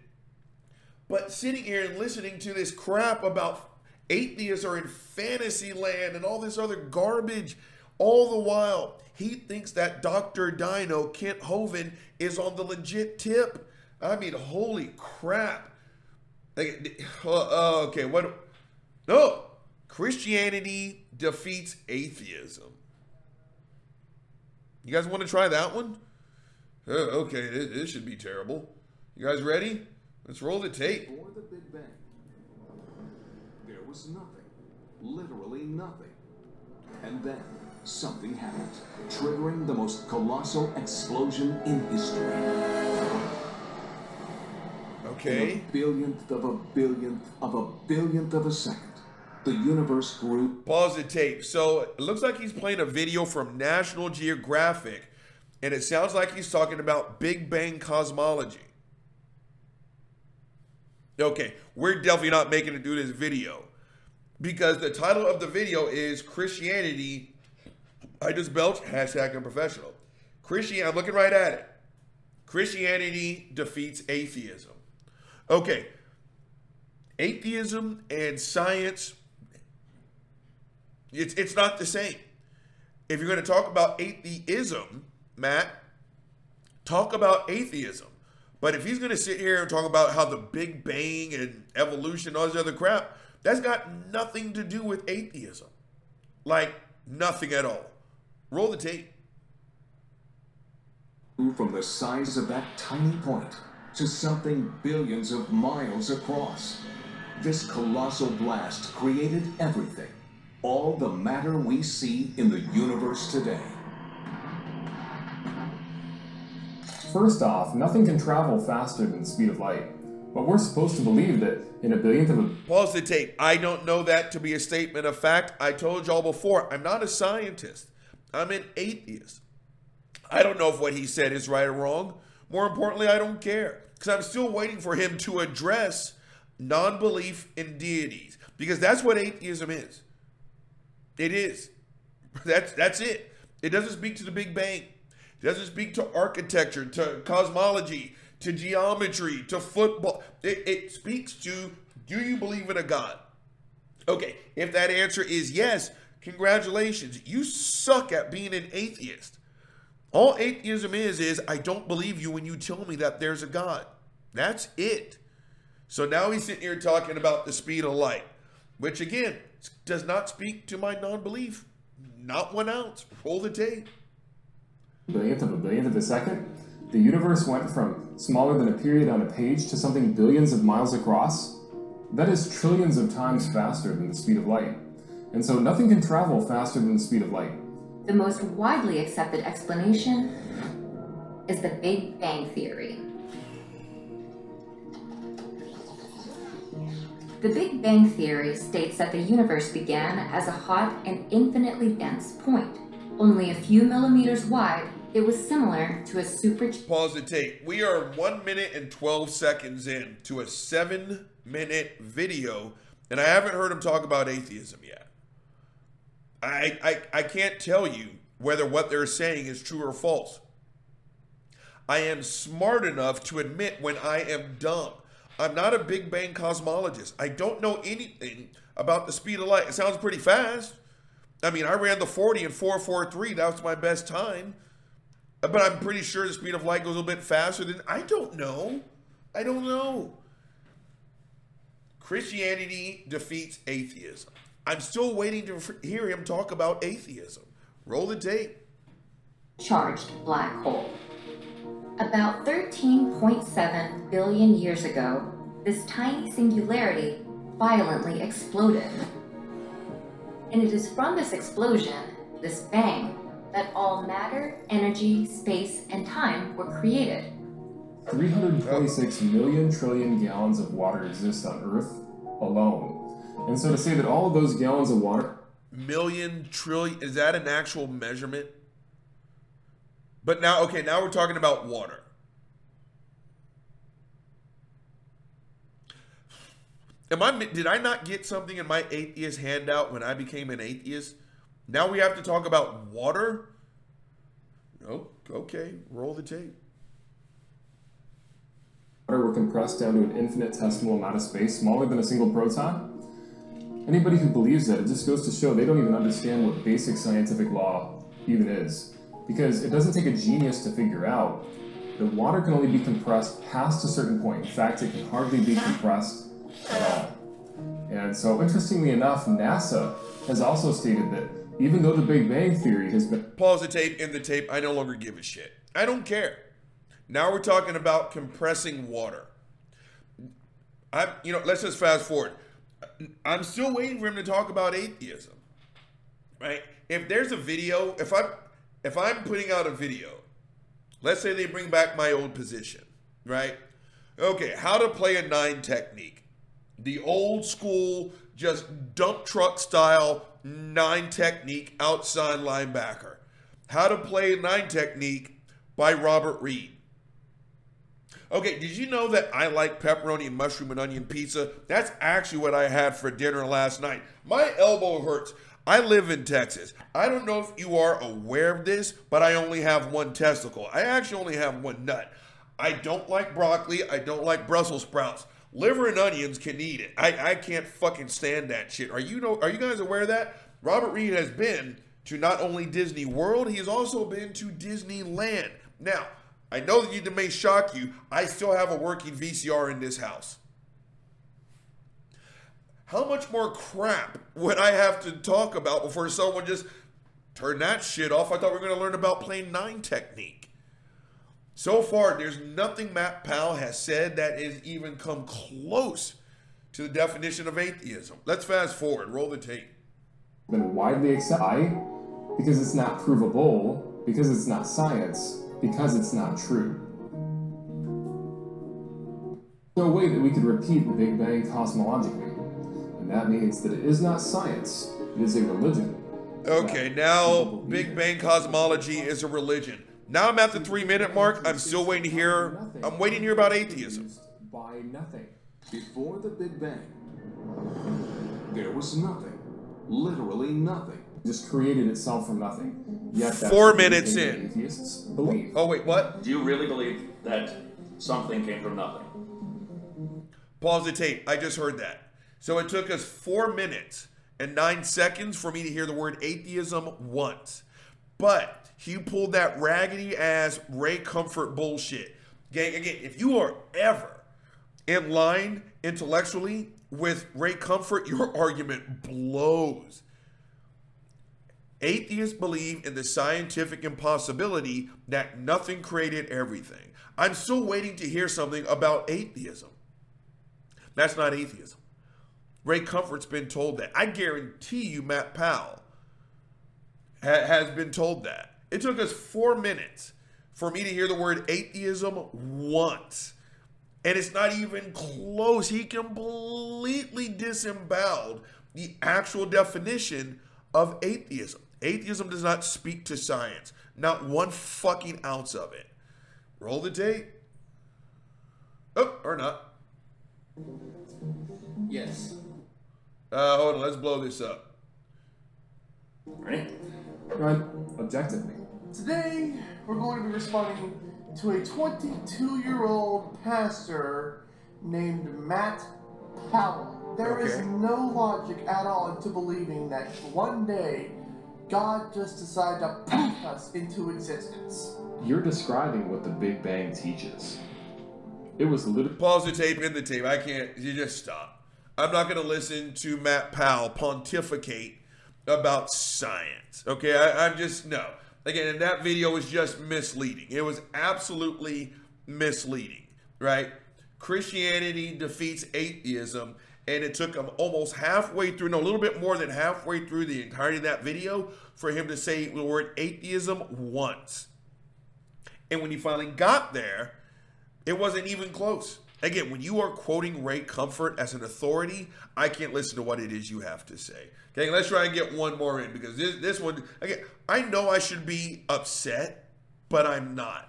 But sitting here and listening to this crap about atheists are in fantasy land and all this other garbage, all the while he thinks that Dr. Dino, Kent Hovind, is on the legit tip. I mean, holy crap. Like, uh, okay, what? No, Christianity defeats atheism. You guys want to try that one? Okay, this, this should be terrible. You guys ready? Let's roll the tape. Before the Big Bang, there was nothing. Literally nothing. And then something happened, triggering the most colossal explosion in history. Okay. In a billionth of a billionth of a billionth of a second, the universe grew. Pause the tape. So it looks like he's playing a video from National Geographic, and it sounds like he's talking about Big Bang cosmology. Okay, we're definitely not making it do this video because the title of the video is Christianity. I just belched hashtag unprofessional. Christian, I'm looking right at it. Christianity defeats atheism. Okay, atheism and science, it's it's not the same. If you're going to talk about atheism, Matt, talk about atheism. But if he's going to sit here and talk about how the Big Bang and evolution, all this other crap, that's got nothing to do with atheism. Like nothing at all. Roll the tape. From the size of that tiny point to something billions of miles across. This colossal blast created everything. All the matter we see in the universe today. First off, nothing can travel faster than the speed of light. But we're supposed to believe that in a billionth of a Pause the tape. I don't know that to be a statement of fact. I told y'all before, I'm not a scientist. I'm an atheist. I don't know if what he said is right or wrong. More importantly, I don't care because I'm still waiting for him to address non belief in deities because that's what atheism is. It is. [laughs] That's that's it. It doesn't speak to the Big Bang. It doesn't speak to architecture, to cosmology, to geometry, to football. It, it speaks to do you believe in a God? Okay, if that answer is yes, congratulations. You suck at being an atheist. All atheism is is I don't believe you when you tell me that there's a God. That's it. So now he's sitting here talking about the speed of light, which again does not speak to my non-belief. Not one ounce. Roll the tape. Billionth of a billionth of a second, the universe went from smaller than a period on a page to something billions of miles across. That is trillions of times faster than the speed of light. And so nothing can travel faster than the speed of light. The most widely accepted explanation is the Big Bang Theory. The Big Bang Theory states that the universe began as a hot and infinitely dense point. Only a few millimeters wide, it was similar to a super. Pause the tape. We are one minute and 12 seconds in to a seven minute video, and I haven't heard him talk about atheism yet. I, I, I can't tell you whether what they're saying is true or false. I am smart enough to admit when I am dumb. I'm not a Big Bang cosmologist. I don't know anything about the speed of light. It sounds pretty fast. I mean, I ran the 40 in 443. That was my best time. But I'm pretty sure the speed of light goes a little bit faster than. I don't know. I don't know. Christianity defeats atheism. I'm still waiting to hear him talk about atheism. Roll the tape. Charged black hole. About 13.7 billion years ago, this tiny singularity violently exploded. And it is from this explosion, this bang, that all matter, energy, space, and time were created. 326 million trillion gallons of water exist on Earth alone. And so to say that all of those gallons of water. Million trillion, is that an actual measurement? But now, okay, now we're talking about water. Am I did I not get something in my atheist handout when I became an atheist? Now we have to talk about water? Oh, okay, roll the tape. Water were compressed down to an infinitesimal amount of space, smaller than a single proton. Anybody who believes that, it just goes to show they don't even understand what basic scientific law even is because it doesn't take a genius to figure out that water can only be compressed past a certain point. In fact, it can hardly be compressed at all. And so, interestingly enough, NASA has also stated that even though the Big Bang Theory has been. Pause the tape, in the tape. I no longer give a shit. I don't care. Now we're talking about compressing water. I, you know, let's just fast forward. I'm still waiting for him to talk about atheism, right? If there's a video, if I if I'm putting out a video, let's say they bring back my old position, right? Okay, how to play a nine technique. The old school, just dump truck style nine technique outside linebacker. How to play a nine technique by Robert Reed. Okay, did you know that I like pepperoni and mushroom and onion pizza? That's actually what I had for dinner last night. My elbow hurts. I live in Texas. I don't know if you are aware of this, but I only have one testicle. I actually only have one nut. I don't like broccoli. I don't like Brussels sprouts. Liver and onions can eat it. I, I can't fucking stand that shit. Are you know are you guys aware of that? Robert Reed has been to not only Disney World, he has also been to Disneyland. Now, I know that you may shock you. I still have a working VCR in this house. How much more crap would I have to talk about before someone just turn that shit off? I thought we were going to learn about plane nine technique. So far, there's nothing Matt Powell has said that has even come close to the definition of atheism. Let's fast forward, roll the tape. Been widely accepted because it's not provable, because it's not science, because it's not true. No way that we could repeat the Big Bang cosmologically. And that means that it is not science, it is a religion. Okay, now Big Bang cosmology is a religion. Now I'm at the three minute mark. I'm still waiting to hear. I'm waiting to hear about atheism. By nothing. Before the Big Bang, there was nothing. Literally nothing. Just created itself from nothing. Yet Four minutes in. Atheists believe. Oh wait, what? Do you really believe that something came from nothing? Pause the tape. I just heard that. So it took us four minutes and nine seconds for me to hear the word atheism once. But he pulled that raggedy ass Ray Comfort bullshit. Gang, again, if you are ever in line intellectually with Ray Comfort, [laughs] your argument blows. Atheists believe in the scientific impossibility that nothing created everything. I'm still waiting to hear something about atheism. That's not atheism. Ray Comfort's been told that. I guarantee you, Matt Powell ha- has been told that. It took us four minutes for me to hear the word atheism once. And it's not even close. He completely disemboweled the actual definition of atheism. Atheism does not speak to science, not one fucking ounce of it. Roll the tape. Oh, or not. Yes. Uh, hold on, let's blow this up. Ready? Go ahead. Objectively. Today, we're going to be responding to a 22 year old pastor named Matt Powell. There is Okay. no logic at all into believing that one day God just decided to poof us into existence. You're describing what the Big Bang teaches. It was literally. Pause the tape, in the tape. I can't, you just stop. I'm not going to listen to Matt Powell pontificate about science. Okay, I, I'm just, no. Again, and that video was just misleading. It was absolutely misleading, right? Christianity defeats atheism, and it took him almost halfway through, no, a little bit more than halfway through the entirety of that video for him to say the word atheism once. And when he finally got there, it wasn't even close. Again, when you are quoting Ray Comfort as an authority, I can't listen to what it is you have to say. Okay, let's try and get one more in because this this one again, I know I should be upset, but I'm not.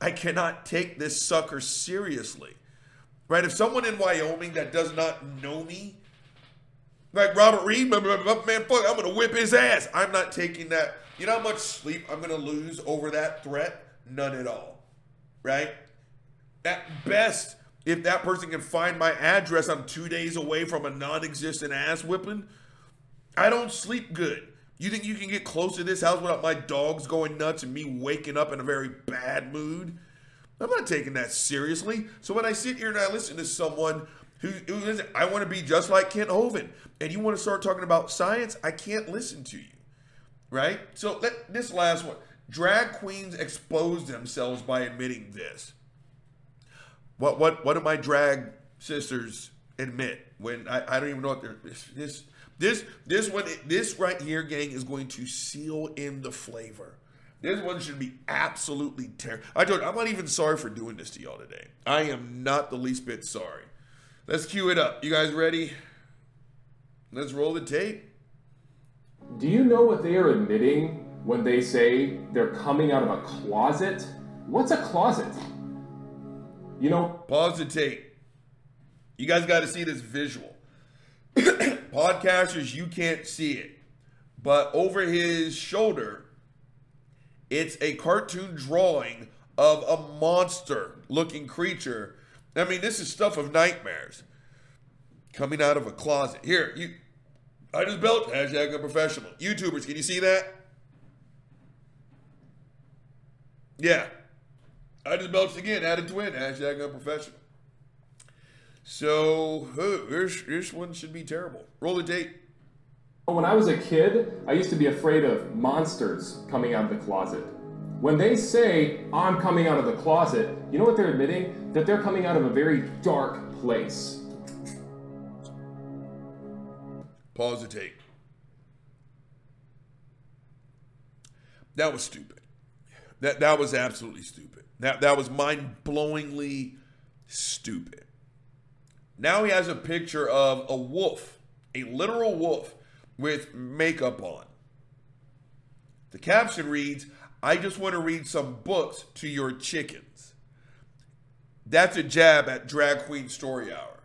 I cannot take this sucker seriously. Right? If someone in Wyoming that does not know me, like Robert Reed, man, fuck, I'm gonna whip his ass. I'm not taking that. You know how much sleep I'm gonna lose over that threat? None at all. Right? At best, if that person can find my address, I'm two days away from a non-existent ass whipping. I don't sleep good. You think you can get close to this house without my dogs going nuts and me waking up in a very bad mood? I'm not taking that seriously. So when I sit here and I listen to someone who, who is, I want to be just like Kent Hovind, and you want to start talking about science, I can't listen to you. Right? So let this last one. Drag queens expose themselves by admitting this. What what what do my drag sisters admit when I, I don't even know what they're this this this this one this right here gang is going to seal in the flavor. This one should be absolutely terrible. I told you, I'm not even sorry for doing this to y'all today. I am not the least bit sorry. Let's cue it up. You guys ready? Let's roll the tape. Do you know what they are admitting when they say they're coming out of a closet? What's a closet? You know, Pause the tape. You guys got to see this visual. [clears throat] Podcasters, you can't see it. But over his shoulder, it's a cartoon drawing of a monster looking creature. I mean, this is stuff of nightmares coming out of a closet. Here, you. I just built hashtag a professional. YouTubers, can you see that? Yeah. I just belched again, added twin, hashtag unprofessional. So, oh, this, this one should be terrible. Roll the tape. when I was a kid, I used to be afraid of monsters coming out of the closet. When they say, I'm coming out of the closet, you know what they're admitting? That they're coming out of a very dark place. Pause the tape. That was stupid. That that was absolutely stupid. That that was mind-blowingly stupid. Now he has a picture of a wolf, a literal wolf with makeup on. The caption reads, I just want to read some books to your chickens. That's a jab at Drag Queen Story Hour.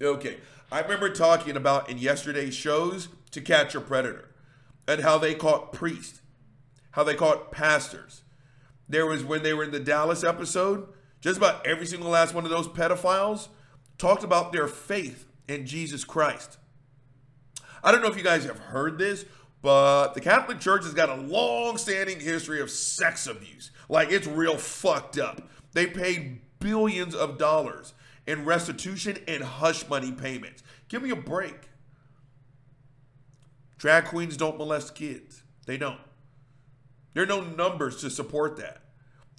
Okay. I remember talking about in yesterday's shows to catch a predator and how they caught priests, how they caught pastors. There was when they were in the Dallas episode, just about every single last one of those pedophiles talked about their faith in Jesus Christ. I don't know if you guys have heard this, but the Catholic Church has got a long standing history of sex abuse. Like it's real fucked up. They paid billions of dollars in restitution and hush money payments. Give me a break. Drag queens don't molest kids. They don't. There are no numbers to support that.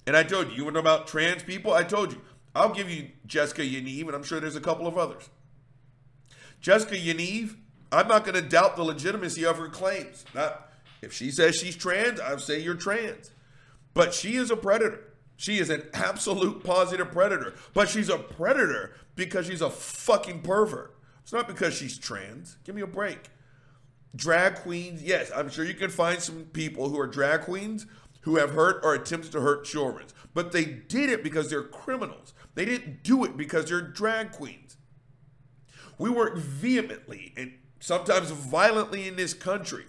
And I told you, you want about trans people? I told you. I'll give you Jessica Yaniv, and I'm sure there's a couple of others. Jessica Yaniv, I'm not going to doubt the legitimacy of her claims. Not, if she says she's trans, I'll say you're trans. But she is a predator. She is an absolute positive predator. But she's a predator because she's a fucking pervert. It's not because she's trans. Give me a break. Drag queens, yes, I'm sure you can find some people who are drag queens who have hurt or attempted to hurt children. But they did it because they're criminals. They didn't do it because they're drag queens. We work vehemently and sometimes violently in this country.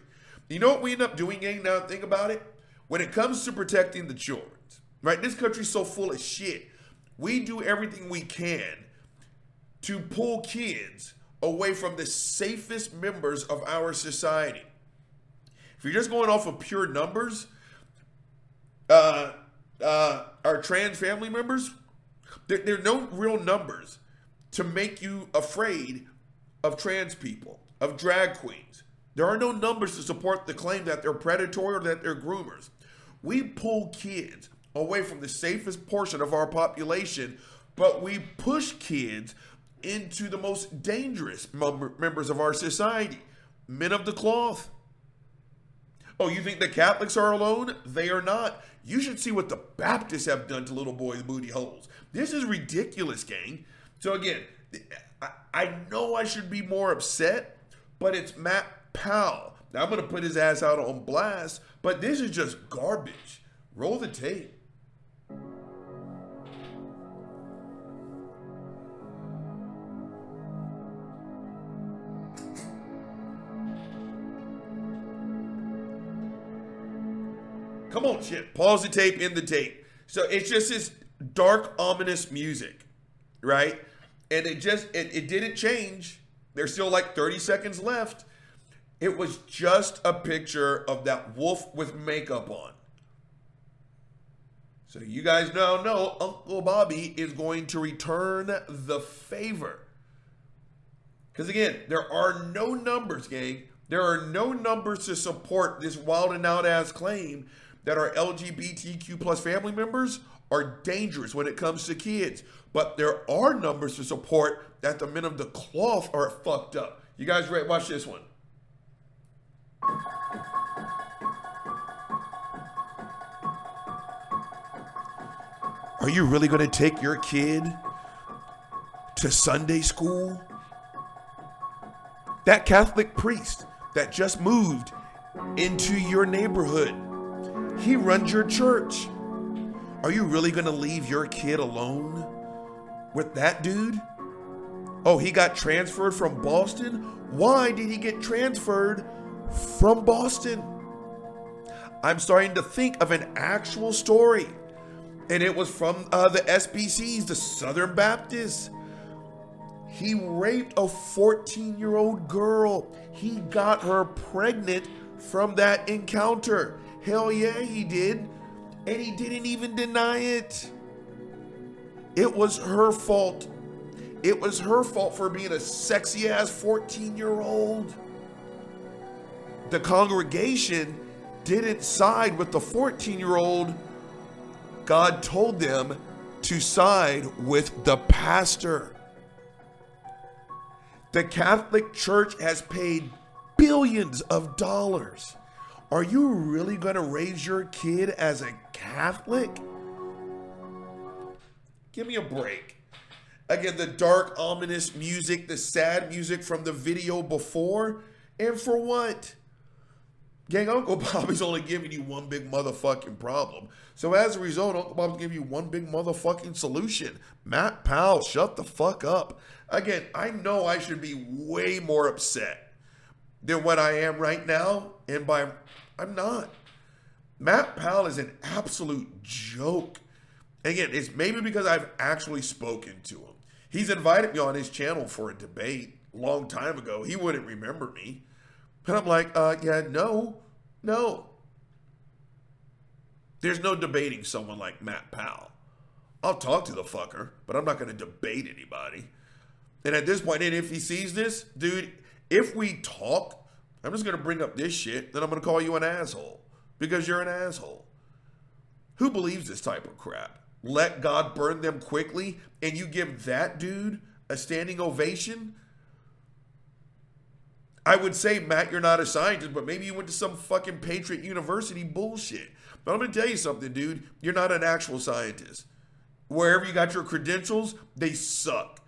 You know what we end up doing, gang? Now think about it. When it comes to protecting the children, right? This country's so full of shit. We do everything we can to pull kids away from the safest members of our society. If you're just going off of pure numbers, uh, uh, our trans family members, there, there are no real numbers to make you afraid of trans people, of drag queens. There are no numbers to support the claim that they're predatory or that they're groomers. We pull kids away from the safest portion of our population, but we push kids into the most dangerous members of our society men of the cloth. Oh, you think the Catholics are alone? They are not. You should see what the Baptists have done to little boys' booty holes. This is ridiculous, gang. So, again, I, know I should be more upset, but it's Matt Powell. Now, I'm going to put his ass out on blast, but this is just garbage. Roll the tape. Come on, shit. Pause the tape in the tape. So it's just this dark, ominous music, right? And it just it, it didn't change. There's still like 30 seconds left. It was just a picture of that wolf with makeup on. So you guys now know Uncle Bobby is going to return the favor. Because again, there are no numbers, gang. There are no numbers to support this wild and out ass claim that our LGBTQ plus family members are dangerous when it comes to kids. But there are numbers to support that the men of the cloth are fucked up. You guys ready? Watch this one. Are you really going to take your kid to Sunday school? That Catholic priest that just moved into your neighborhood he runs your church. Are you really going to leave your kid alone with that dude? Oh, he got transferred from Boston? Why did he get transferred from Boston? I'm starting to think of an actual story. And it was from uh, the SBCs, the Southern Baptists. He raped a 14 year old girl. He got her pregnant from that encounter. Hell yeah, he did. And he didn't even deny it. It was her fault. It was her fault for being a sexy ass 14 year old. The congregation didn't side with the 14 year old. God told them to side with the pastor. The Catholic Church has paid billions of dollars are you really going to raise your kid as a Catholic? Give me a break. Again, the dark, ominous music, the sad music from the video before. And for what? Gang, Uncle [laughs] Bobby's only giving you one big motherfucking problem. So as a result, Uncle Bob's giving you one big motherfucking solution. Matt Powell, shut the fuck up. Again, I know I should be way more upset than what I am right now, and by I'm not. Matt Powell is an absolute joke. Again, it's maybe because I've actually spoken to him. He's invited me on his channel for a debate a long time ago. He wouldn't remember me. And I'm like, uh, yeah, no, no. There's no debating someone like Matt Powell. I'll talk to the fucker, but I'm not going to debate anybody. And at this point, and if he sees this, dude, if we talk, I'm just going to bring up this shit, then I'm going to call you an asshole because you're an asshole. Who believes this type of crap? Let God burn them quickly, and you give that dude a standing ovation? I would say, Matt, you're not a scientist, but maybe you went to some fucking Patriot University bullshit. But I'm going to tell you something, dude. You're not an actual scientist. Wherever you got your credentials, they suck.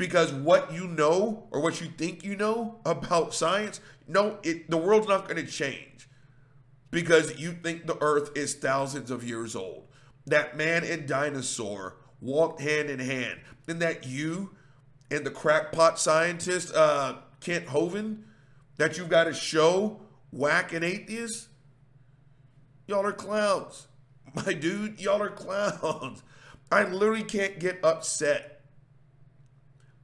Because what you know or what you think you know about science, no, it, the world's not going to change. Because you think the earth is thousands of years old. That man and dinosaur walked hand in hand. And that you and the crackpot scientist, uh, Kent Hovind that you've got to show whack and atheist? Y'all are clowns. [laughs] My dude, y'all are clowns. I literally can't get upset.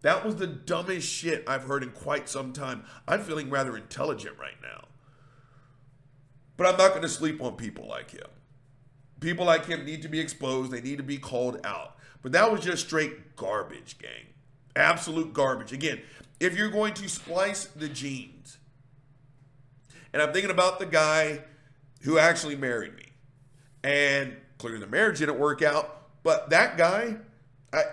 That was the dumbest shit I've heard in quite some time. I'm feeling rather intelligent right now. But I'm not going to sleep on people like him. People like him need to be exposed, they need to be called out. But that was just straight garbage, gang. Absolute garbage. Again, if you're going to splice the genes, and I'm thinking about the guy who actually married me, and clearly the marriage didn't work out, but that guy,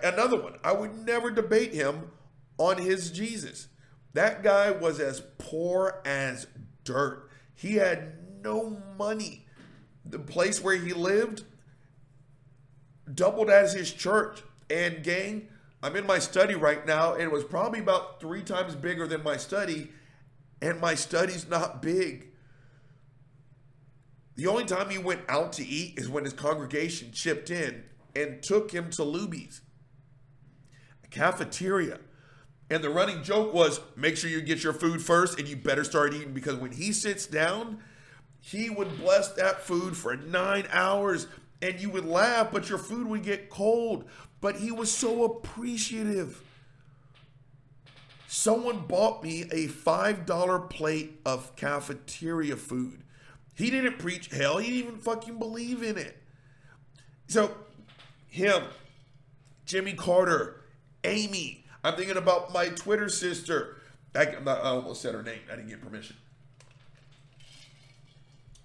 Another one, I would never debate him on his Jesus. That guy was as poor as dirt. He had no money. The place where he lived doubled as his church. And gang, I'm in my study right now, and it was probably about three times bigger than my study, and my study's not big. The only time he went out to eat is when his congregation chipped in and took him to Luby's, cafeteria. And the running joke was make sure you get your food first and you better start eating because when he sits down, he would bless that food for nine hours and you would laugh, but your food would get cold but he was so appreciative. Someone bought me a $5 plate of cafeteria food. He didn't preach hell, he didn't even fucking believe in it. So, him, Jimmy Carter, Amy, I'm thinking about my Twitter sister. I, I almost said her name, I didn't get permission.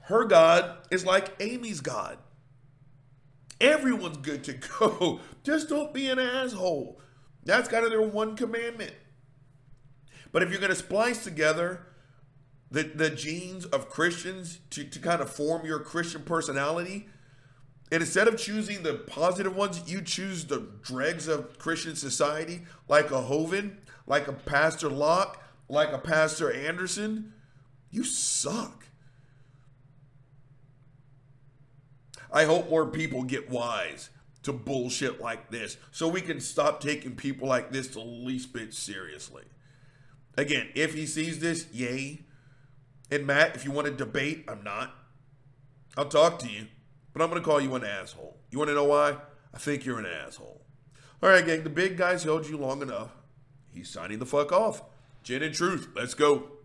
Her God is like Amy's God. Everyone's good to go. [laughs] Just don't be an asshole. That's kind of their one commandment. But if you're going to splice together the, the genes of Christians to, to kind of form your Christian personality, and instead of choosing the positive ones, you choose the dregs of Christian society, like a Hovind, like a Pastor Locke, like a Pastor Anderson, you suck. I hope more people get wise to bullshit like this so we can stop taking people like this the least bit seriously. Again, if he sees this, yay. And Matt, if you want to debate, I'm not. I'll talk to you, but I'm going to call you an asshole. You want to know why? I think you're an asshole. All right, gang, the big guy's held you long enough. He's signing the fuck off. Gin and truth, let's go.